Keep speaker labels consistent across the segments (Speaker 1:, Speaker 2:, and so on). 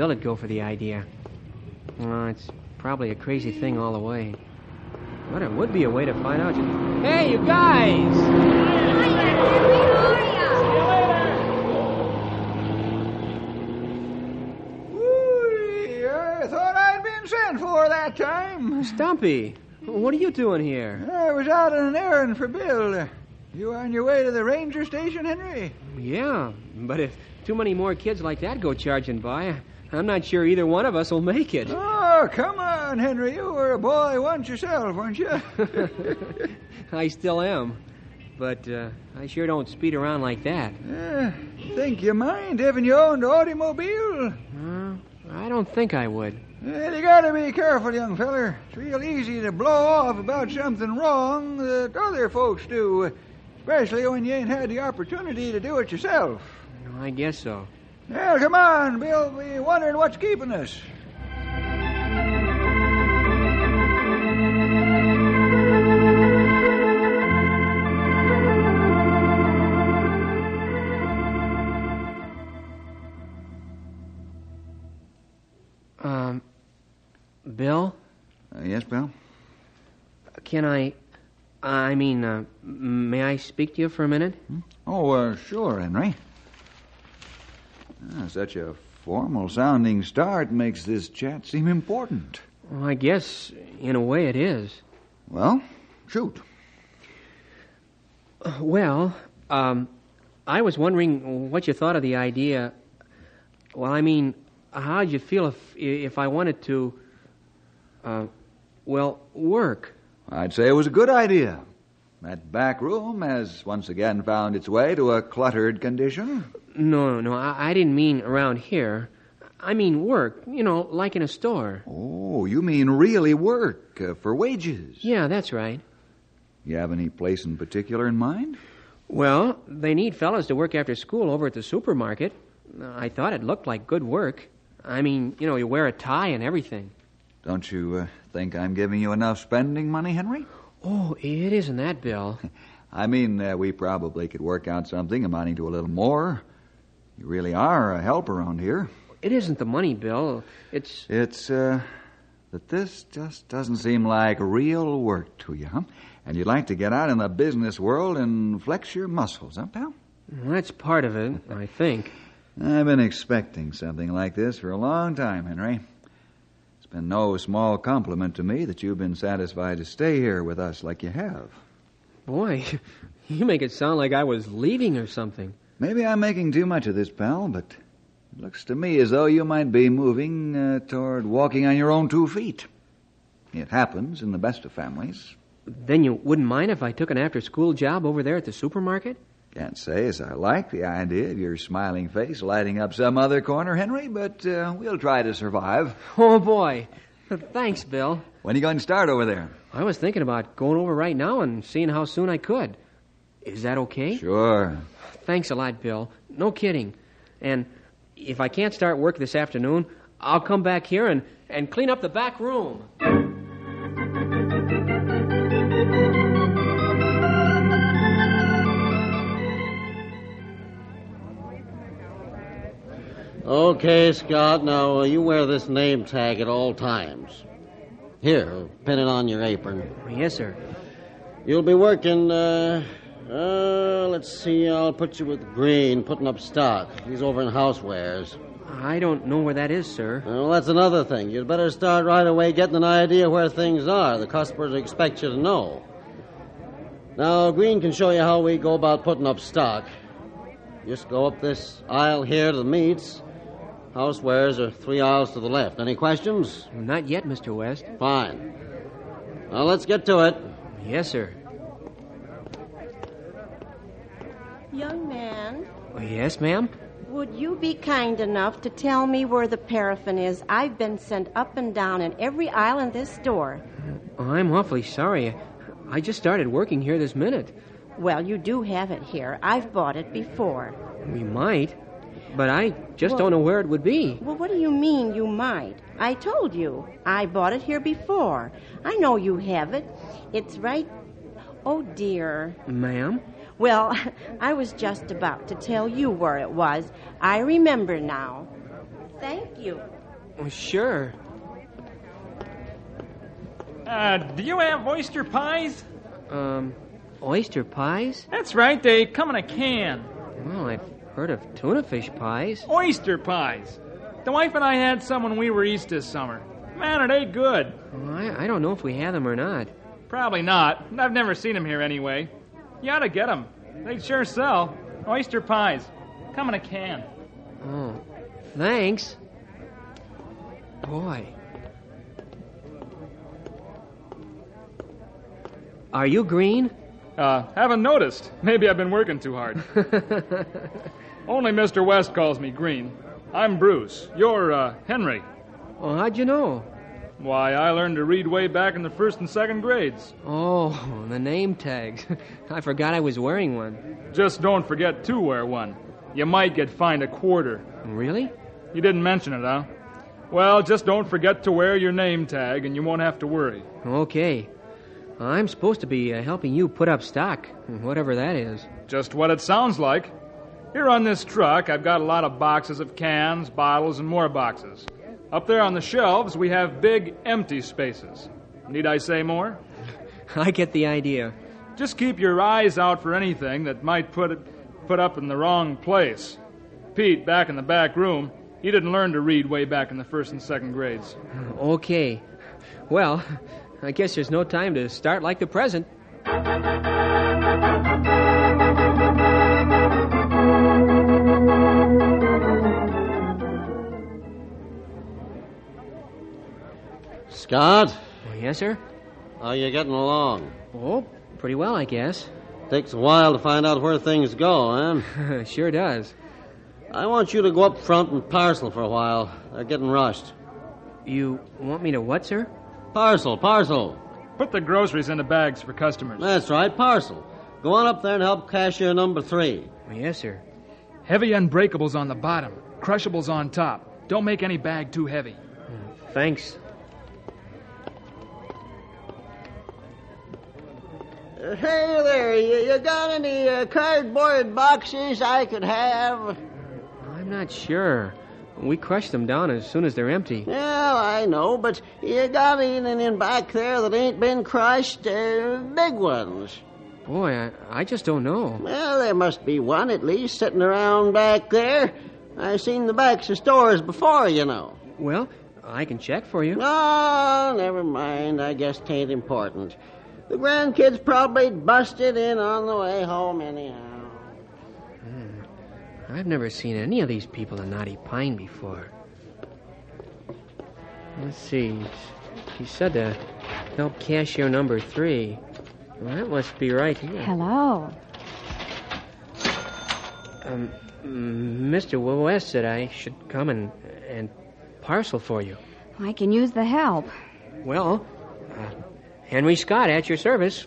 Speaker 1: How Bill'd go for the idea. Well, it's probably a crazy thing all the way. But it would be a way to find out. ju- Hey, you guys!
Speaker 2: I thought I'd been sent for that time.
Speaker 1: Stumpy, what are you doing here?
Speaker 2: I was out on an errand for Bill. You on your way to the ranger station, Henry?
Speaker 1: Yeah, but if too many more kids like that go charging by, I'm not sure either one of us will make it.
Speaker 2: Oh, come on, Henry. You were a boy once yourself, weren't you?
Speaker 1: I still am. But uh, I sure don't speed around like that.
Speaker 2: Uh, think you mind having your own automobile?
Speaker 1: Uh, I don't think I would.
Speaker 2: Well, you gotta be careful, young feller. It's real easy to blow off about something wrong that other folks do, especially when you ain't had the opportunity to do it yourself.
Speaker 1: I guess so.
Speaker 2: Well, come on. We'll be wondering what's keeping us.
Speaker 1: Um, Bill,
Speaker 2: Uh, yes, Bill?
Speaker 1: can I. I mean, uh, may I speak to you for a minute?
Speaker 2: Oh, uh, sure, Henry. Ah, such a formal sounding start makes this chat seem important.
Speaker 1: Well, I guess, in a way, it is.
Speaker 2: Well, shoot.
Speaker 1: Well, um, I was wondering what you thought of the idea. Well, I mean, how'd you feel if if I wanted to, uh, well, work?
Speaker 2: I'd say it was a good idea. That back room has once again found its way to a cluttered condition.
Speaker 1: No, no, I, I didn't mean around here. I mean work. You know, like in a store.
Speaker 2: Oh, you mean really work uh, for wages?
Speaker 1: Yeah, that's right.
Speaker 2: You have any place in particular in mind?
Speaker 1: Well, they need fellows to work after school over at the supermarket. I thought it looked like good work. I mean, you know, you wear a tie and everything.
Speaker 2: Don't you uh, think I'm giving you enough spending money, Henry?
Speaker 1: Oh, it isn't that, Bill.
Speaker 2: I mean, uh, we probably could work out something amounting to a little more. You really are a help around here.
Speaker 1: It isn't the money, Bill. It's.
Speaker 2: It's, uh, that this just doesn't seem like real work to you, huh? And you'd like to get out in the business world and flex your muscles, huh, pal?
Speaker 1: That's part of it, I think.
Speaker 2: I've been expecting something like this for a long time, Henry. It's been no small compliment to me that you've been satisfied to stay here with us like you have.
Speaker 1: Boy, you make it sound like I was leaving or something.
Speaker 2: Maybe I'm making too much of this, pal, but it looks to me as though you might be moving uh, toward walking on your own two feet. It happens in the best of families.
Speaker 1: Then you wouldn't mind if I took an after school job over there at the supermarket?
Speaker 2: Can't say as I like the idea of your smiling face lighting up some other corner, Henry, but uh, we'll try to survive.
Speaker 1: Oh, boy. Thanks, Bill.
Speaker 2: When are you going to start over there?
Speaker 1: I was thinking about going over right now and seeing how soon I could. Is that okay?
Speaker 2: Sure.
Speaker 1: Thanks a lot, Bill. No kidding. And if I can't start work this afternoon, I'll come back here and, and clean up the back room.
Speaker 3: Okay, Scott, now uh, you wear this name tag at all times. Here, pin it on your apron.
Speaker 1: Yes, sir.
Speaker 3: You'll be working, uh, uh, let's see, I'll put you with Green, putting up stock. He's over in housewares.
Speaker 1: I don't know where that is, sir.
Speaker 3: Well, that's another thing. You'd better start right away getting an idea where things are. The customers expect you to know. Now, Green can show you how we go about putting up stock. Just go up this aisle here to the meats. Housewares are three aisles to the left. Any questions?
Speaker 1: Not yet, Mr. West.
Speaker 3: Fine. Now, let's get to it.
Speaker 1: Yes, sir.
Speaker 4: Young man,
Speaker 1: Oh, yes, ma'am?
Speaker 4: would you be kind enough to tell me where the paraffin is? I've been sent up and down in every aisle in this store.
Speaker 1: I'm awfully sorry. I just started working here this minute.
Speaker 4: Well, you do have it here. I've bought it before.
Speaker 1: We might, but I just
Speaker 4: Well-
Speaker 1: don't know where it would be.
Speaker 4: Well, what do you mean you might? I told you. I bought it here before. I know you have it. It's right. Oh, dear.
Speaker 1: Ma'am?
Speaker 4: Well, I was just about to tell you where it was. I remember now. Thank you.
Speaker 1: Oh, sure.
Speaker 5: Uh, do you have oyster pies?
Speaker 1: Um, oyster pies?
Speaker 5: That's right, they come in a can.
Speaker 1: Well, I've heard of tuna fish pies.
Speaker 5: Oyster pies. The wife and I had some when we were east this summer. Man, are they good?
Speaker 1: Well, I, I don't know if we have them or not.
Speaker 5: Probably not. I've never seen them here anyway. You ought to get them. They'd sure sell. Oyster pies. Come in a can.
Speaker 1: Oh, thanks. Boy. Are you green?
Speaker 5: Uh, haven't noticed. Maybe I've been working too hard. Only Mr. West calls me Green. I'm Bruce. You're, uh, Henry.
Speaker 1: Oh, how'd you know?
Speaker 5: Why, I learned to read way back in the first and second grades.
Speaker 1: Oh, the name tags. I forgot I was wearing one.
Speaker 5: Just don't forget to wear one. You might get fined a quarter.
Speaker 1: Really?
Speaker 5: You didn't mention it, huh? Well, just don't forget to wear your name tag and you won't have to worry.
Speaker 1: Okay. I'm supposed to be uh, helping you put up stock, whatever that is.
Speaker 5: Just what it sounds like. Here on this truck, I've got a lot of boxes of cans, bottles, and more boxes. Up there on the shelves, we have big empty spaces. Need I say more?
Speaker 1: I get the idea.
Speaker 5: Just keep your eyes out for anything that might put it put up in the wrong place. Pete, back in the back room, he didn't learn to read way back in the first and second grades.
Speaker 1: Hmm, okay. Well, I guess there's no time to start like the present.
Speaker 3: Scott,
Speaker 1: Oh, yes, sir?
Speaker 3: how you getting along?
Speaker 1: Oh, pretty well, I guess.
Speaker 3: Takes a while to find out where things go, huh? Eh?
Speaker 1: sure does.
Speaker 3: I want you to go up front and parcel for a while. They're getting rushed.
Speaker 1: You want me to what, sir?
Speaker 3: Parcel, parcel.
Speaker 5: Put the groceries in the bags for customers.
Speaker 3: That's right, parcel. Go on up there and help cashier number three.
Speaker 1: Oh, yes, sir.
Speaker 5: Heavy unbreakables on the bottom, crushables on top. Don't make any bag too heavy.
Speaker 1: Thanks.
Speaker 6: Hey there, you, you got any uh, cardboard boxes I could have?
Speaker 1: I'm not sure. We crush them down as soon as they're empty.
Speaker 6: Well, I know, but you got anything in back there that ain't been crushed? Uh, big ones.
Speaker 1: Boy, I, I just don't know.
Speaker 6: Well, there must be one at least sitting around back there. I've seen the backs of stores before, you know.
Speaker 1: Well, I can check for you.
Speaker 6: Oh, never mind. I guess tain't important. The grandkids probably busted in on the way home anyhow.
Speaker 1: I've never seen any of these people in Knotty Pine before. Let's see. She said to help cashier number three. Well, that must be right here.
Speaker 7: Hello.
Speaker 1: Um, Mr. West said I should come and, and parcel for you.
Speaker 7: I can use the help.
Speaker 1: Well, uh, Henry Scott at your service.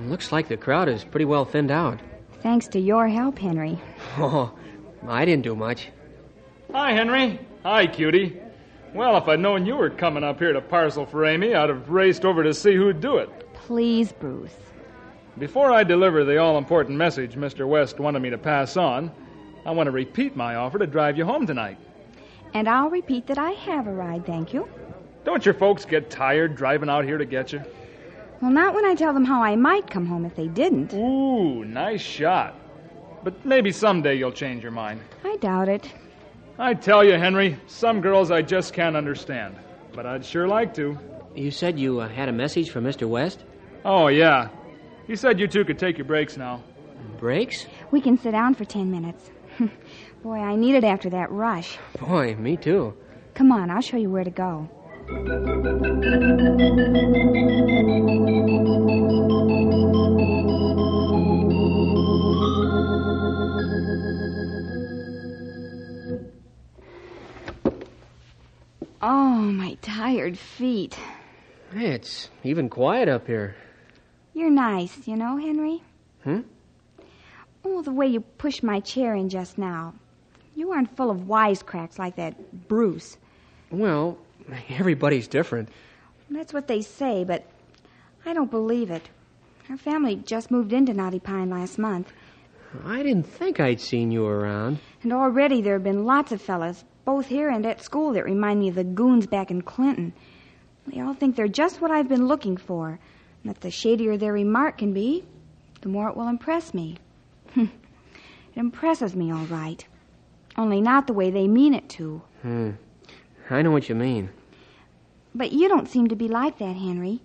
Speaker 1: Looks like the crowd is pretty well thinned out.
Speaker 7: Thanks to your help, Henry.
Speaker 1: Oh, I didn't do much.
Speaker 5: Hi, Henry. Hi, cutie. Well, if I'd known you were coming up here to parcel for Amy, I'd have raced over to see who'd do it.
Speaker 7: Please, Bruce.
Speaker 5: Before I deliver the all important message Mr. West wanted me to pass on, I want to repeat my offer to drive you home tonight.
Speaker 7: And I'll repeat that I have a ride, thank you.
Speaker 5: Don't your folks get tired driving out here to get you?
Speaker 7: Well, not when I tell them how I might come home if they didn't.
Speaker 5: Ooh, nice shot. But maybe someday you'll change your mind.
Speaker 7: I doubt it.
Speaker 5: I tell you, Henry, some girls I just can't understand. But I'd sure like to.
Speaker 1: You said you uh, had a message for Mr. West?
Speaker 5: Oh, yeah. He said you two could take your breaks now.
Speaker 1: Breaks?
Speaker 7: We can sit down for ten minutes. Boy, I need it after that rush.
Speaker 1: Boy, me too.
Speaker 7: Come on, I'll show you where to go. Oh, my tired feet.
Speaker 1: Hey, it's even quiet up here.
Speaker 7: You're nice, you know, Henry.
Speaker 1: Hmm?
Speaker 7: Oh, the way you pushed my chair in just now. You aren't full of wisecracks like that Bruce.
Speaker 1: Well, everybody's different.
Speaker 7: That's what they say, but I don't believe it. Our family just moved into Knotty Pine last month,
Speaker 1: I didn't think I'd seen you around.
Speaker 7: and already there have been lots of fellas, both here and at school, that remind me of the goons back in Clinton. They all think they're just what I've been looking for, that the shadier their remark can be, the more it will impress me. it impresses me, all right. Only not the way they mean it to.
Speaker 1: Hmm. I know what you mean.
Speaker 7: But you don't seem to be like that, Henry.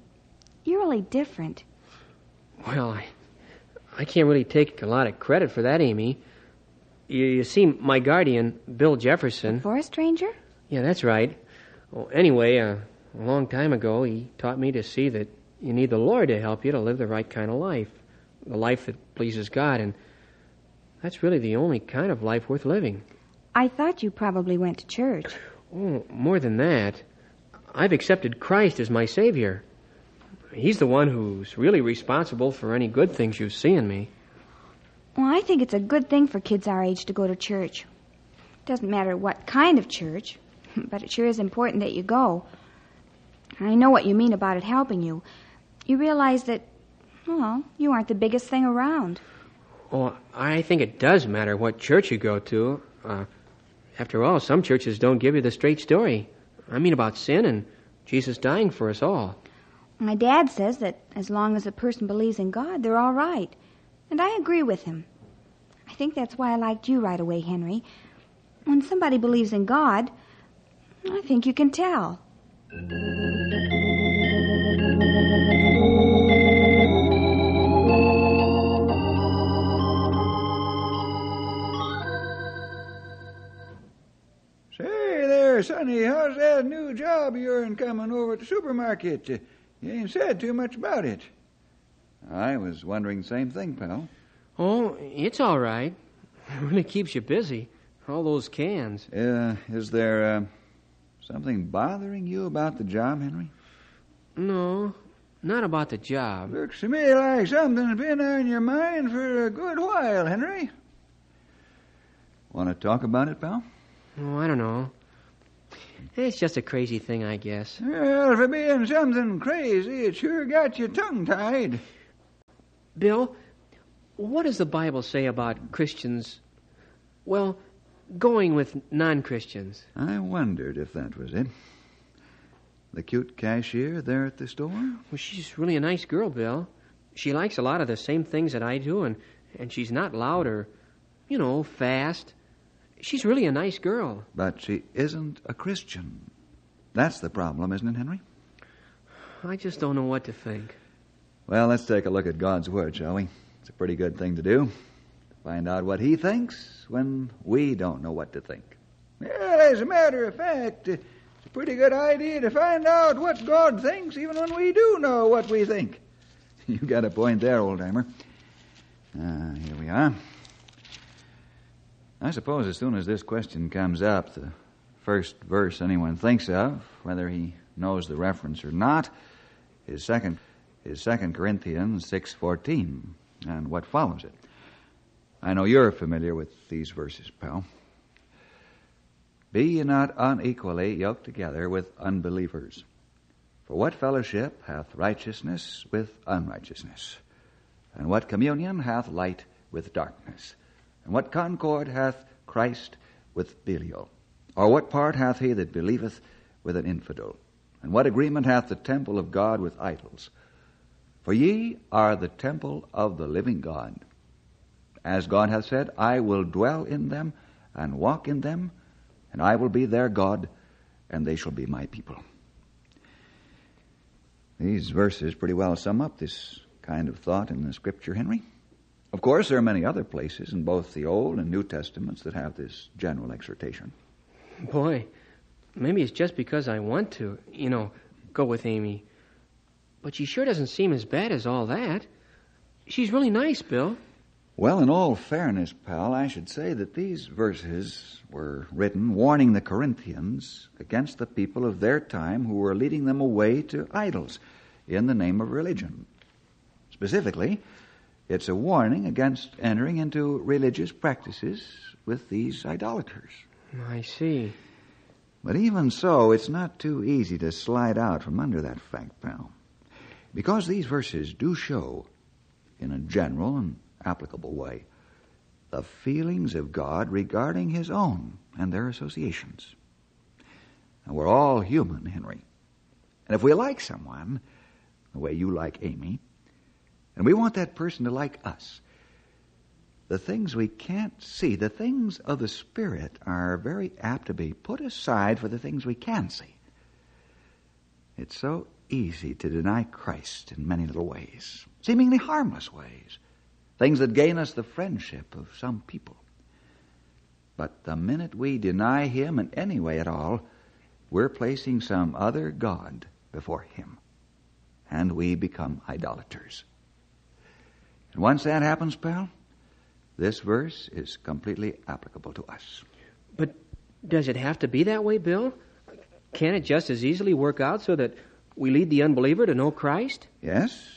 Speaker 7: You're really different.
Speaker 1: Well, I, I can't really take a lot of credit for that, Amy. You, you see, my guardian, Bill Jefferson.
Speaker 7: For a stranger?
Speaker 1: Yeah, that's right. Well, anyway, uh, a long time ago, he taught me to see that you need the Lord to help you to live the right kind of life, the life that pleases God, and that's really the only kind of life worth living.
Speaker 7: I thought you probably went to church.
Speaker 1: Oh, more than that, I've accepted Christ as my Savior. He's the one who's really responsible for any good things you see in me.
Speaker 7: Well, I think it's a good thing for kids our age to go to church. Doesn't matter what kind of church, but it sure is important that you go. I know what you mean about it helping you. You realize that, well, you aren't the biggest thing around.
Speaker 1: Oh, I think it does matter what church you go to. Uh, after all, some churches don't give you the straight story. I mean about sin and Jesus dying for us all.
Speaker 7: My dad says that as long as a person believes in God, they're all right. And I agree with him. I think that's why I liked you right away, Henry. When somebody believes in God, I think you can tell.
Speaker 8: Say there, Sonny, how's that new job of yourn coming over at the supermarket? You ain't said too much about it.
Speaker 2: I was wondering the same thing, pal.
Speaker 1: Oh, it's all right. It really keeps you busy. All those cans.
Speaker 2: Uh, is there uh, something bothering you about the job, Henry?
Speaker 1: No, not about the job.
Speaker 8: Looks to me like something's been on your mind for a good while, Henry.
Speaker 2: Want to talk about it, pal?
Speaker 1: Oh, I don't know. It's just a crazy thing, I guess.
Speaker 8: Well, for being something crazy, it sure got you tongue-tied.
Speaker 1: Bill, what does the Bible say about Christians, well, going with non Christians?
Speaker 2: I wondered if that was it. The cute cashier there at the store?
Speaker 1: Well, she's really a nice girl, Bill. She likes a lot of the same things that I do, and, and she's not loud or, you know, fast. She's really a nice girl.
Speaker 2: But she isn't a Christian. That's the problem, isn't it, Henry?
Speaker 1: I just don't know what to think.
Speaker 2: Well, let's take a look at God's Word, shall we? It's a pretty good thing to do. Find out what He thinks when we don't know what to think.
Speaker 8: Well, as a matter of fact, it's a pretty good idea to find out what God thinks even when we do know what we think.
Speaker 2: You got a point there, old. Ah, here we are. I suppose as soon as this question comes up, the first verse anyone thinks of, whether he knows the reference or not, is second is second Corinthians six fourteen, and what follows it. I know you're familiar with these verses, pal. Be ye not unequally yoked together with unbelievers. For what fellowship hath righteousness with unrighteousness? And what communion hath light with darkness? And what concord hath Christ with Belial? Or what part hath he that believeth with an infidel? And what agreement hath the temple of God with idols? For ye are the temple of the living God. As God hath said, I will dwell in them and walk in them, and I will be their God, and they shall be my people. These verses pretty well sum up this kind of thought in the Scripture, Henry. Of course, there are many other places in both the Old and New Testaments that have this general exhortation.
Speaker 1: Boy, maybe it's just because I want to, you know, go with Amy. But she sure doesn't seem as bad as all that. She's really nice, Bill.
Speaker 2: Well, in all fairness, pal, I should say that these verses were written warning the Corinthians against the people of their time who were leading them away to idols in the name of religion. Specifically, it's a warning against entering into religious practices with these idolaters.
Speaker 1: I see.
Speaker 2: But even so, it's not too easy to slide out from under that fact, pal. Because these verses do show, in a general and applicable way, the feelings of God regarding His own and their associations. Now, we're all human, Henry. And if we like someone, the way you like Amy, and we want that person to like us, the things we can't see, the things of the Spirit, are very apt to be put aside for the things we can see. It's so easy to deny Christ in many little ways, seemingly harmless ways, things that gain us the friendship of some people. But the minute we deny Him in any way at all, we're placing some other God before Him, and we become idolaters. And once that happens, pal, this verse is completely applicable to us.
Speaker 1: But does it have to be that way, Bill? Can it just as easily work out so that we lead the unbeliever to know Christ?
Speaker 2: Yes,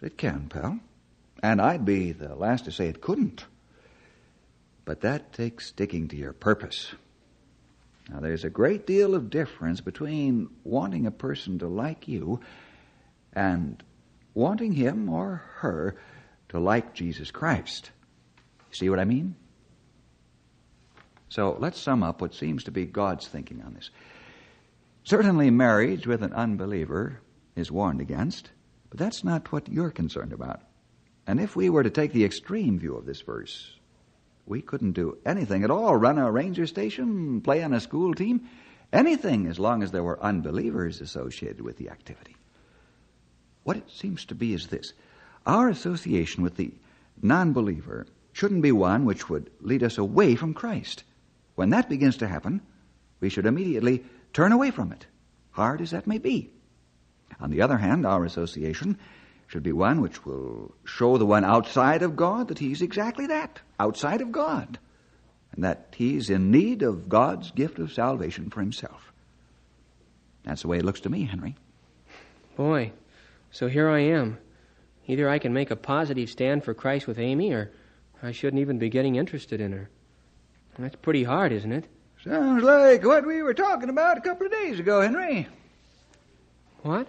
Speaker 2: it can, pal. And I'd be the last to say it couldn't. But that takes sticking to your purpose. Now, there's a great deal of difference between wanting a person to like you and wanting him or her to like Jesus Christ. See what I mean? So let's sum up what seems to be God's thinking on this. Certainly, marriage with an unbeliever is warned against, but that's not what you're concerned about. And if we were to take the extreme view of this verse, we couldn't do anything at all run a ranger station, play on a school team, anything as long as there were unbelievers associated with the activity. What it seems to be is this our association with the non believer shouldn't be one which would lead us away from Christ. When that begins to happen, we should immediately turn away from it, hard as that may be. On the other hand, our association should be one which will show the one outside of God that he's exactly that, outside of God, and that he's in need of God's gift of salvation for himself. That's the way it looks to me, Henry.
Speaker 1: Boy, so here I am. Either I can make a positive stand for Christ with Amy, or I shouldn't even be getting interested in her. That's pretty hard, isn't it?
Speaker 8: Sounds like what we were talking about a couple of days ago, Henry.
Speaker 1: What?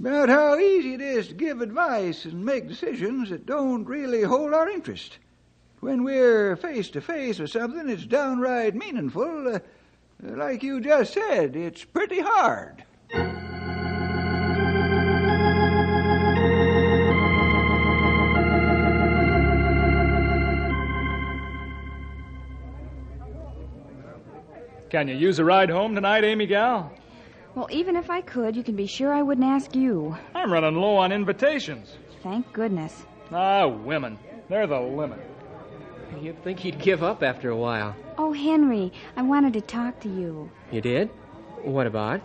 Speaker 8: About how easy it is to give advice and make decisions that don't really hold our interest. When we're face to face with something that's downright meaningful, uh, like you just said, it's pretty hard.
Speaker 5: Can you use a ride home tonight, Amy Gal?
Speaker 7: Well, even if I could, you can be sure I wouldn't ask you.
Speaker 5: I'm running low on invitations.
Speaker 7: Thank goodness.
Speaker 5: Ah, women. They're the limit.
Speaker 1: You'd think he'd give up after a while.
Speaker 7: Oh, Henry, I wanted to talk to you.
Speaker 1: You did? What about?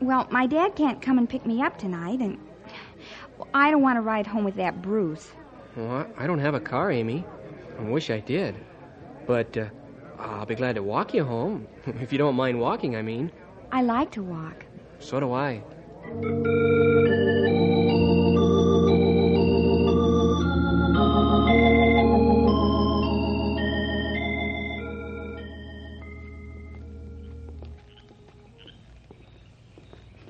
Speaker 7: Well, my dad can't come and pick me up tonight, and well, I don't want to ride home with that Bruce.
Speaker 1: Well, I don't have a car, Amy. I wish I did. But uh, I'll be glad to walk you home. if you don't mind walking, I mean.
Speaker 7: I like to walk.
Speaker 1: So do I.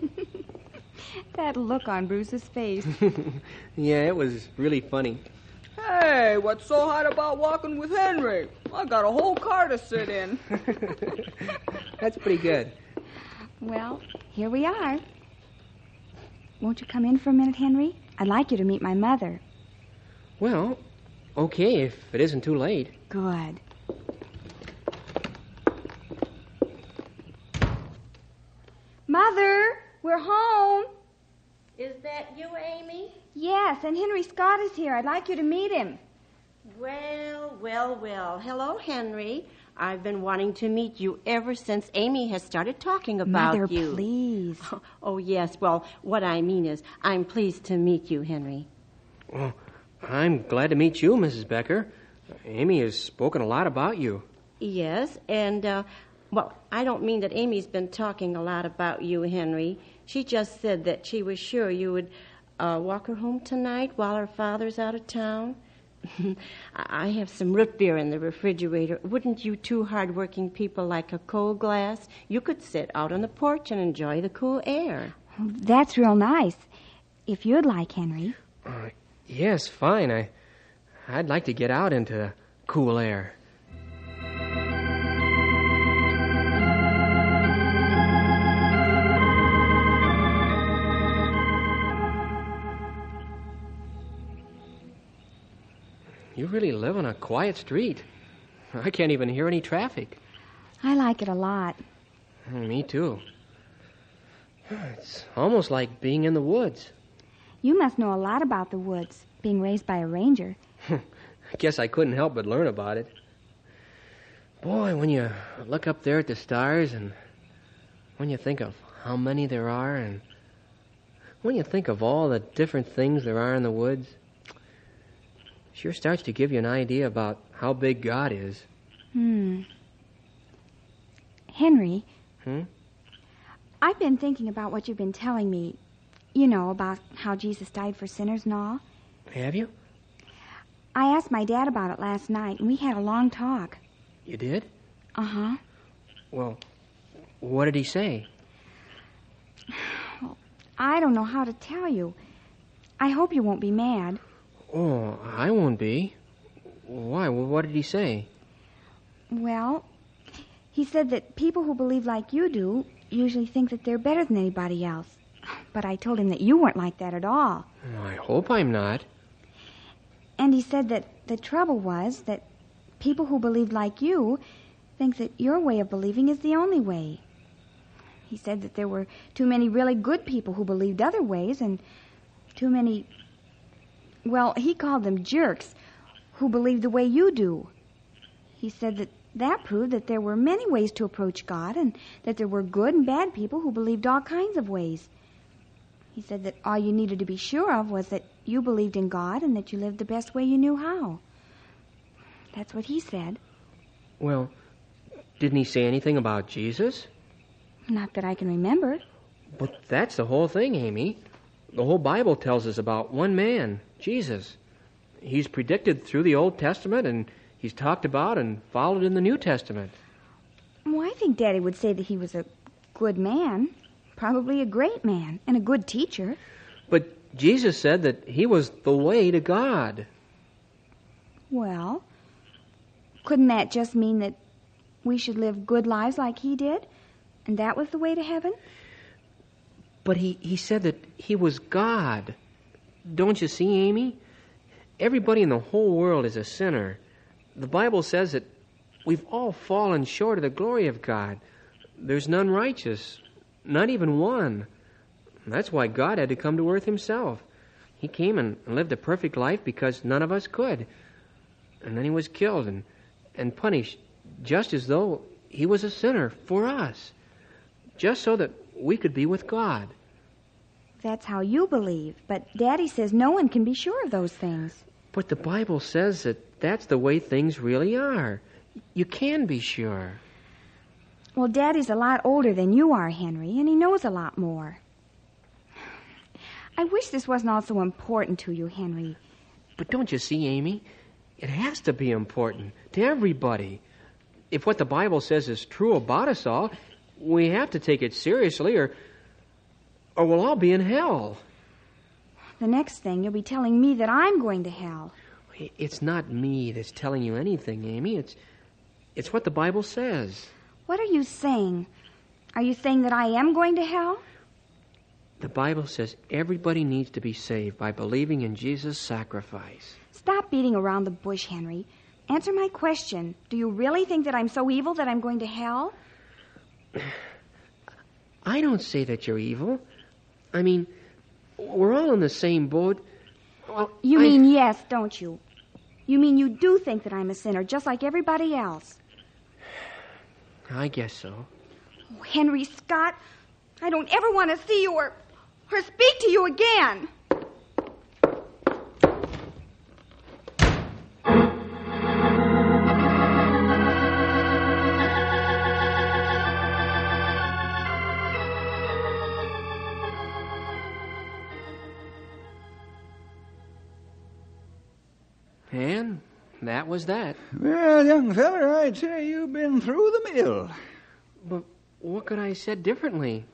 Speaker 7: that look on Bruce's face.
Speaker 1: yeah, it was really funny.
Speaker 9: Hey, what's so hot about walking with Henry? I got a whole car to sit in.
Speaker 1: That's pretty good.
Speaker 7: Well, here we are. Won't you come in for a minute, Henry? I'd like you to meet my mother.
Speaker 1: Well, okay, if it isn't too late.
Speaker 7: Good. Mother, we're home.
Speaker 4: Is that you, Amy?
Speaker 7: Yes, and Henry Scott is here. I'd like you to meet him.
Speaker 4: Well, well, well. Hello, Henry. I've been wanting to meet you ever since Amy has started talking about
Speaker 7: Mother,
Speaker 4: you.
Speaker 7: please.
Speaker 4: Oh, yes. Well, what I mean is, I'm pleased to meet you, Henry.
Speaker 1: Well, I'm glad to meet you, Mrs. Becker. Amy has spoken a lot about you.
Speaker 4: Yes, and, uh, well, I don't mean that Amy's been talking a lot about you, Henry. She just said that she was sure you would uh, walk her home tonight while her father's out of town. I have some root beer in the refrigerator. Wouldn't you two hard-working people like a cold glass? You could sit out on the porch and enjoy the cool air.
Speaker 7: That's real nice. If you'd like, Henry.
Speaker 1: Uh, yes, fine. I, I'd like to get out into the cool air. You really live on a quiet street. I can't even hear any traffic.
Speaker 7: I like it a lot.
Speaker 1: Mm, me too. It's almost like being in the woods.
Speaker 7: You must know a lot about the woods, being raised by a ranger.
Speaker 1: I guess I couldn't help but learn about it. Boy, when you look up there at the stars and when you think of how many there are and when you think of all the different things there are in the woods, sure starts to give you an idea about how big God is.
Speaker 7: Hmm. Henry.
Speaker 1: Hmm?
Speaker 7: I've been thinking about what you've been telling me. You know, about how Jesus died for sinners and all.
Speaker 1: Have you?
Speaker 7: I asked my dad about it last night, and we had a long talk.
Speaker 1: You did?
Speaker 7: Uh huh.
Speaker 1: Well, what did he say?
Speaker 7: I don't know how to tell you. I hope you won't be mad.
Speaker 1: Oh, I won't be. Why? Well, what did he say?
Speaker 7: Well, he said that people who believe like you do usually think that they're better than anybody else. But I told him that you weren't like that at all.
Speaker 1: I hope I'm not.
Speaker 7: And he said that the trouble was that people who believe like you think that your way of believing is the only way. He said that there were too many really good people who believed other ways and too many, well, he called them jerks, who believed the way you do. He said that that proved that there were many ways to approach God and that there were good and bad people who believed all kinds of ways. He said that all you needed to be sure of was that you believed in God and that you lived the best way you knew how. That's what he said.
Speaker 1: Well, didn't he say anything about Jesus?
Speaker 7: Not that I can remember.
Speaker 1: But that's the whole thing, Amy. The whole Bible tells us about one man, Jesus. He's predicted through the Old Testament and he's talked about and followed in the New Testament.
Speaker 7: Well, I think Daddy would say that he was a good man, probably a great man, and a good teacher.
Speaker 1: But Jesus said that he was the way to God.
Speaker 7: Well, couldn't that just mean that we should live good lives like he did? And that was the way to heaven?
Speaker 1: But he, he said that he was God. Don't you see, Amy? Everybody in the whole world is a sinner. The Bible says that we've all fallen short of the glory of God. There's none righteous, not even one. That's why God had to come to earth himself. He came and lived a perfect life because none of us could. And then he was killed and, and punished just as though he was a sinner for us, just so that we could be with God.
Speaker 7: That's how you believe, but Daddy says no one can be sure of those things.
Speaker 1: But the Bible says that that's the way things really are. You can be sure.
Speaker 7: Well, Daddy's a lot older than you are, Henry, and he knows a lot more. I wish this wasn't all so important to you, Henry.
Speaker 1: But don't you see, Amy? It has to be important to everybody. If what the Bible says is true about us all, we have to take it seriously or or we'll all be in hell.
Speaker 7: The next thing you'll be telling me that I'm going to hell.
Speaker 1: It's not me that's telling you anything, Amy. It's, it's what the Bible says.
Speaker 7: What are you saying? Are you saying that I am going to hell?
Speaker 1: The Bible says everybody needs to be saved by believing in Jesus' sacrifice.
Speaker 7: Stop beating around the bush, Henry. Answer my question. Do you really think that I'm so evil that I'm going to hell?
Speaker 1: I don't say that you're evil. I mean, we're all on the same boat. Well,
Speaker 7: You
Speaker 1: I-
Speaker 7: mean yes, don't you? You mean you do think that I'm a sinner, just like everybody else?
Speaker 1: I guess so.
Speaker 7: Oh, Henry Scott, I don't ever want to see you or, or speak to you again.
Speaker 1: Was that.
Speaker 8: Well, young feller, I'd say you've been through the mill.
Speaker 1: But what could I have said differently?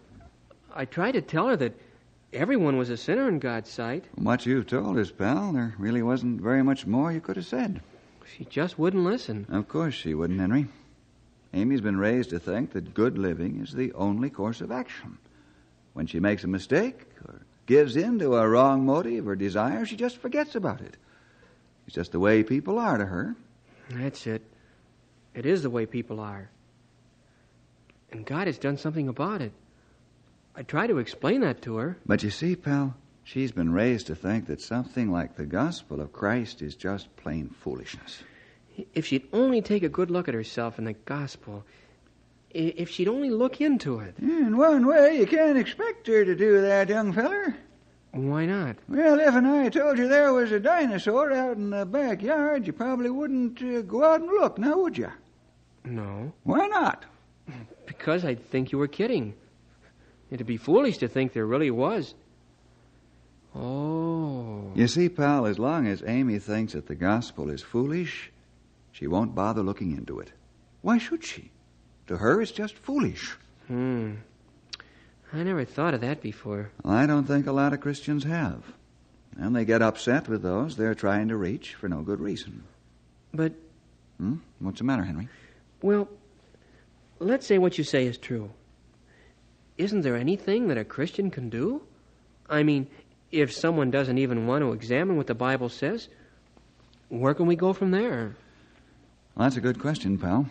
Speaker 1: I tried to tell her that everyone was a sinner in God's sight.
Speaker 2: From what you've told us, pal, there really wasn't very much more you could have said.
Speaker 1: She just wouldn't listen.
Speaker 2: Of course she wouldn't, Henry. Amy's been raised to think that good living is the only course of action. When she makes a mistake or gives in to a wrong motive or desire, she just forgets about it. It's just the way people are to her.
Speaker 1: That's it. It is the way people are. And God has done something about it. I tried to explain that to her.
Speaker 2: But you see, pal, she's been raised to think that something like the gospel of Christ is just plain foolishness.
Speaker 1: If she'd only take a good look at herself in the gospel, if she'd only look into it.
Speaker 8: In one way, you can't expect her to do that, young feller.
Speaker 1: Why not?
Speaker 8: Well, if and I told you there was a dinosaur out in the backyard, you probably wouldn't uh, go out and look, now would you?
Speaker 1: No,
Speaker 8: Why not?
Speaker 1: because I'd think you were kidding. It'd be foolish to think there really was. Oh.
Speaker 2: You see, pal, as long as Amy thinks that the gospel is foolish, she won't bother looking into it. Why should she? To her, it's just foolish.
Speaker 1: Hmm. I never thought of that before.
Speaker 2: Well, I don't think a lot of Christians have. And they get upset with those they're trying to reach for no good reason.
Speaker 1: But,
Speaker 2: Hmm? What's the matter, Henry?
Speaker 1: well, let's say what you say is true. Isn't there anything that a Christian can do? I mean, if someone doesn't even want to examine what the Bible says, where can we go from there?
Speaker 2: Well, that's a good question, pal.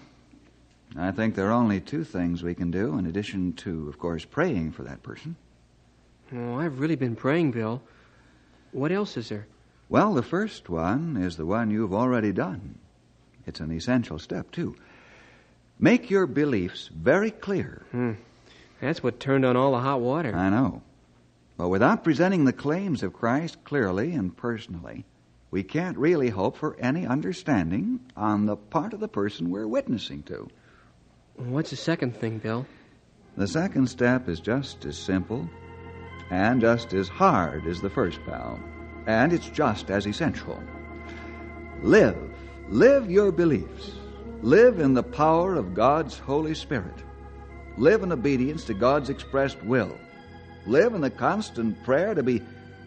Speaker 2: I think there are only two things we can do, in addition to, of course, praying for that person.
Speaker 1: Oh, I've really been praying, Bill. What else is there?
Speaker 2: Well, the first one is the one you've already done. It's an essential step, too. Make your beliefs very clear.
Speaker 1: Hmm. That's what turned on all the hot water.
Speaker 2: I know. But without presenting the claims of Christ clearly and personally, we can't really hope for any understanding on the part of the person we're witnessing to.
Speaker 1: What's the second thing, Bill?
Speaker 2: The second step is just as simple and just as hard as the first, pal. And it's just as essential. Live. Live your beliefs. Live in the power of God's Holy Spirit. Live in obedience to God's expressed will. Live in the constant prayer to be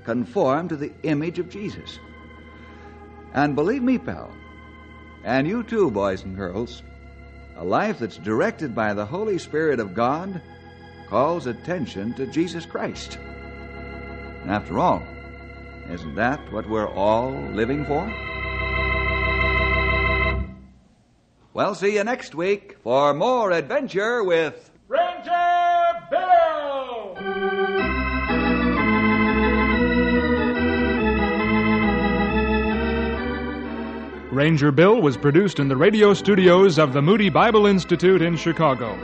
Speaker 2: conformed to the image of Jesus. And believe me, pal, and you too, boys and girls, a life that's directed by the Holy Spirit of God calls attention to Jesus Christ. After all, isn't that what we're all living for? Well, see you next week for more adventure with
Speaker 5: Ranger Bill was produced in the radio studios of the Moody Bible Institute in Chicago.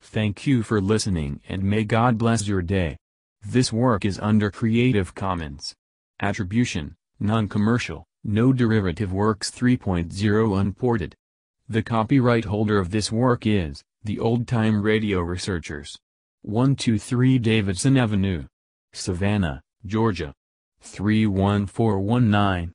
Speaker 10: Thank you for listening and may God bless your day. This work is under Creative Commons. Attribution, Non-Commercial, No Derivative Works 3.0 Unported. The copyright holder of this work is, the Old Time Radio Researchers. 123 Davidson Avenue. Savannah, Georgia. 31419.